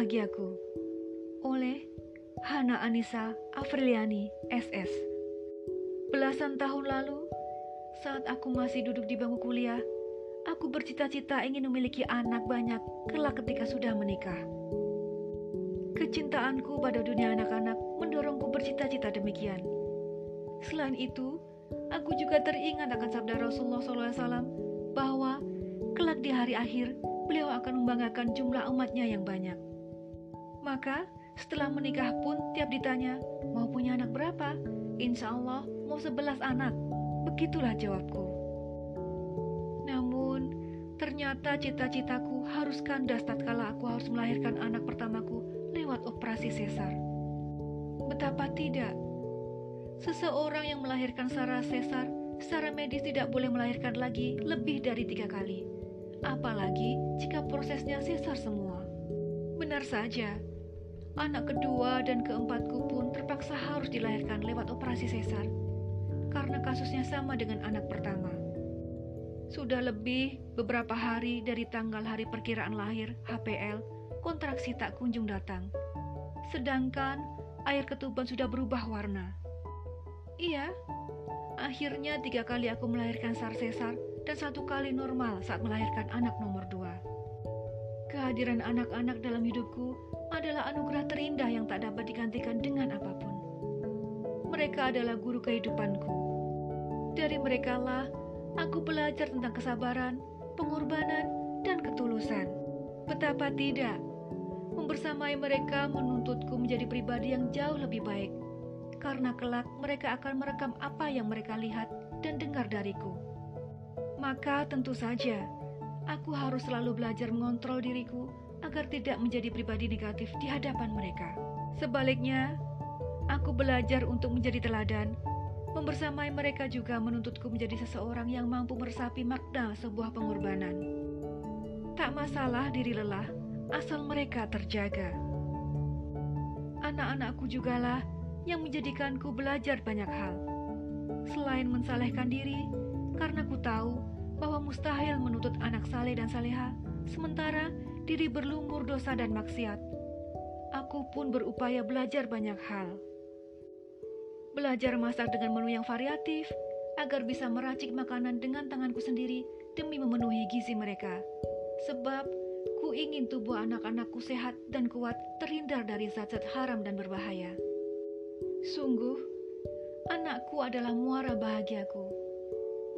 Bahagiaku oleh Hana Anissa Afriliani SS Belasan tahun lalu, saat aku masih duduk di bangku kuliah, aku bercita-cita ingin memiliki anak banyak kelak ketika sudah menikah. Kecintaanku pada dunia anak-anak mendorongku bercita-cita demikian. Selain itu, aku juga teringat akan sabda Rasulullah SAW bahwa kelak di hari akhir beliau akan membanggakan jumlah umatnya yang banyak. Maka setelah menikah pun tiap ditanya, mau punya anak berapa? Insya Allah mau sebelas anak. Begitulah jawabku. Namun, ternyata cita-citaku harus kandas tatkala aku harus melahirkan anak pertamaku lewat operasi sesar. Betapa tidak, seseorang yang melahirkan secara sesar secara medis tidak boleh melahirkan lagi lebih dari tiga kali. Apalagi jika prosesnya sesar semua. Benar saja, Anak kedua dan keempatku pun terpaksa harus dilahirkan lewat operasi sesar karena kasusnya sama dengan anak pertama. Sudah lebih beberapa hari dari tanggal hari perkiraan lahir HPL, kontraksi tak kunjung datang. Sedangkan air ketuban sudah berubah warna. Iya, akhirnya tiga kali aku melahirkan sar sesar dan satu kali normal saat melahirkan anak nomor dua. Kehadiran anak-anak dalam hidupku adalah anugerah terindah yang tak dapat digantikan dengan apa pun. Mereka adalah guru kehidupanku. Dari merekalah aku belajar tentang kesabaran, pengorbanan, dan ketulusan. Betapa tidak, membersamai mereka menuntutku menjadi pribadi yang jauh lebih baik, karena kelak mereka akan merekam apa yang mereka lihat dan dengar dariku. Maka tentu saja, aku harus selalu belajar mengontrol diriku agar tidak menjadi pribadi negatif di hadapan mereka. Sebaliknya, aku belajar untuk menjadi teladan. Membersamai mereka juga menuntutku menjadi seseorang yang mampu meresapi makna sebuah pengorbanan. Tak masalah diri lelah, asal mereka terjaga. Anak-anakku jugalah yang menjadikanku belajar banyak hal. Selain mensalehkan diri, karena ku tahu bahwa mustahil menuntut anak saleh dan saleha, sementara diri berlumur dosa dan maksiat. Aku pun berupaya belajar banyak hal. Belajar masak dengan menu yang variatif, agar bisa meracik makanan dengan tanganku sendiri demi memenuhi gizi mereka. Sebab ku ingin tubuh anak-anakku sehat dan kuat terhindar dari zat-zat haram dan berbahaya. Sungguh, anakku adalah muara bahagiaku.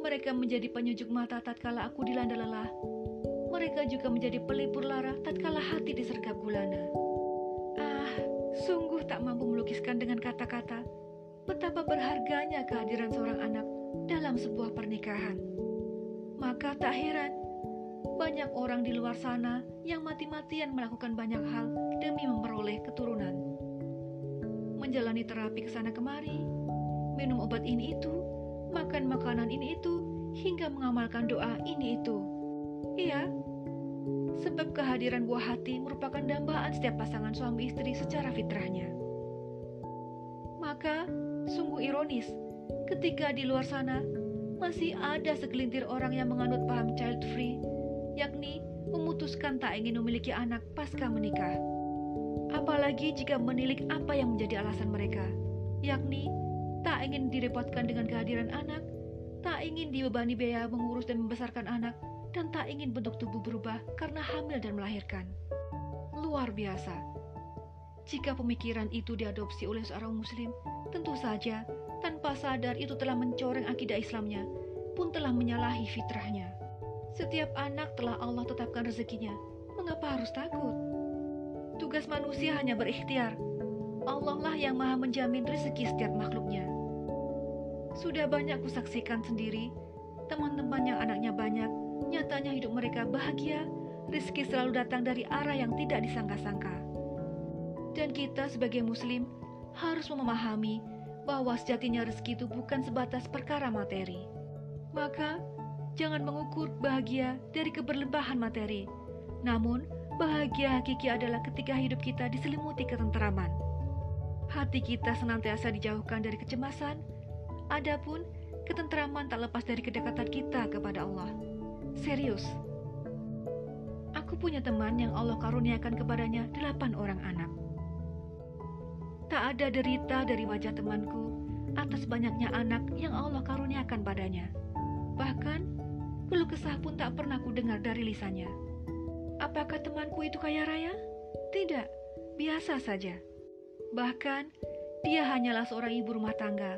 Mereka menjadi penyujuk mata tatkala aku dilanda lelah mereka juga menjadi pelipur lara tatkala hati disergap gulana. Ah, sungguh tak mampu melukiskan dengan kata-kata betapa berharganya kehadiran seorang anak dalam sebuah pernikahan. Maka tak heran, banyak orang di luar sana yang mati-matian melakukan banyak hal demi memperoleh keturunan. Menjalani terapi ke sana kemari, minum obat ini itu, makan makanan ini itu, hingga mengamalkan doa ini itu. Iya, sebab kehadiran buah hati merupakan dambaan setiap pasangan suami istri secara fitrahnya. Maka, sungguh ironis ketika di luar sana masih ada segelintir orang yang menganut paham child free, yakni memutuskan tak ingin memiliki anak pasca menikah. Apalagi jika menilik apa yang menjadi alasan mereka, yakni tak ingin direpotkan dengan kehadiran anak, tak ingin dibebani biaya mengurus dan membesarkan anak, dan tak ingin bentuk tubuh berubah karena hamil dan melahirkan. Luar biasa. Jika pemikiran itu diadopsi oleh seorang muslim, tentu saja tanpa sadar itu telah mencoreng akidah Islamnya, pun telah menyalahi fitrahnya. Setiap anak telah Allah tetapkan rezekinya, mengapa harus takut? Tugas manusia hanya berikhtiar. Allah lah yang maha menjamin rezeki setiap makhluknya. Sudah banyak kusaksikan sendiri, teman-teman yang anaknya banyak Nyatanya hidup mereka bahagia, rezeki selalu datang dari arah yang tidak disangka-sangka. Dan kita sebagai muslim harus memahami bahwa sejatinya rezeki itu bukan sebatas perkara materi. Maka, jangan mengukur bahagia dari keberlimpahan materi. Namun, bahagia hakiki adalah ketika hidup kita diselimuti ketenteraman. Hati kita senantiasa dijauhkan dari kecemasan, adapun ketenteraman tak lepas dari kedekatan kita kepada Allah. Serius. Aku punya teman yang Allah karuniakan kepadanya delapan orang anak. Tak ada derita dari wajah temanku atas banyaknya anak yang Allah karuniakan padanya. Bahkan, keluh kesah pun tak pernah ku dengar dari lisannya. Apakah temanku itu kaya raya? Tidak, biasa saja. Bahkan, dia hanyalah seorang ibu rumah tangga.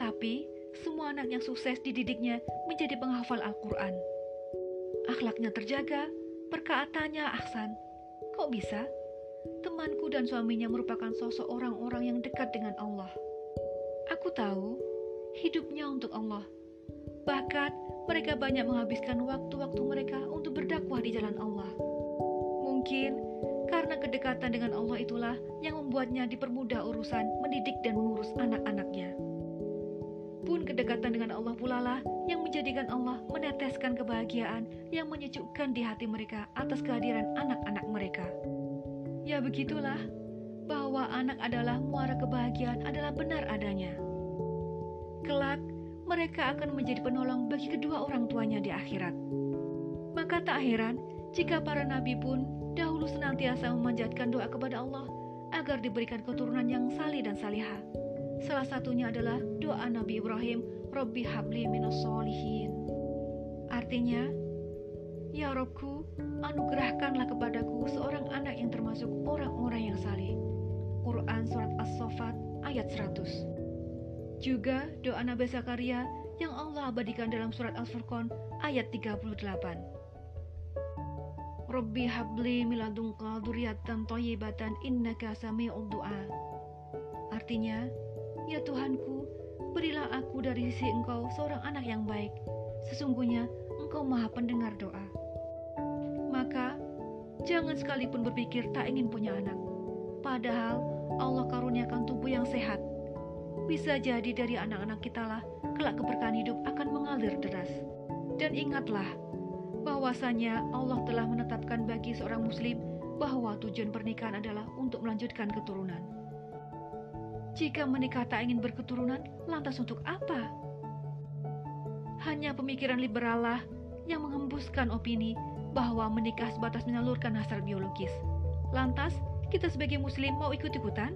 Tapi, semua anak yang sukses dididiknya menjadi penghafal Al-Quran. Akhlaknya terjaga, perkataannya ahsan. Kok bisa? Temanku dan suaminya merupakan sosok orang-orang yang dekat dengan Allah. Aku tahu hidupnya untuk Allah. Bahkan mereka banyak menghabiskan waktu-waktu mereka untuk berdakwah di jalan Allah. Mungkin karena kedekatan dengan Allah itulah yang membuatnya dipermudah urusan mendidik dan mengurus anak-anaknya. Pun kedekatan dengan Allah pula lah yang menjadikan Allah meneteskan kebahagiaan yang menyejukkan di hati mereka atas kehadiran anak-anak mereka. Ya begitulah, bahwa anak adalah muara kebahagiaan adalah benar adanya. Kelak, mereka akan menjadi penolong bagi kedua orang tuanya di akhirat. Maka tak heran jika para nabi pun dahulu senantiasa memanjatkan doa kepada Allah agar diberikan keturunan yang salih dan salihah. Salah satunya adalah doa Nabi Ibrahim, Robbi habli minas. Artinya, Ya Robku, anugerahkanlah kepadaku seorang anak yang termasuk orang-orang yang saleh. Quran Surat As-Sofat ayat 100 Juga doa Nabi Zakaria yang Allah abadikan dalam Surat Al-Furqan ayat 38 Rabbi habli miladunka duriyatan toyibatan innaka sami'ud du'a Artinya, Ya Tuhanku, berilah aku dari sisi Engkau seorang anak yang baik. Sesungguhnya Engkau maha pendengar doa. Maka, jangan sekalipun berpikir tak ingin punya anak. Padahal Allah karuniakan tubuh yang sehat. Bisa jadi dari anak-anak kita lah kelak keberkahan hidup akan mengalir deras. Dan ingatlah bahwasanya Allah telah menetapkan bagi seorang muslim bahwa tujuan pernikahan adalah untuk melanjutkan keturunan. Jika menikah tak ingin berketurunan, lantas untuk apa? Hanya pemikiran liberal lah yang menghembuskan opini bahwa menikah sebatas menyalurkan hasrat biologis. Lantas, kita sebagai muslim mau ikut-ikutan?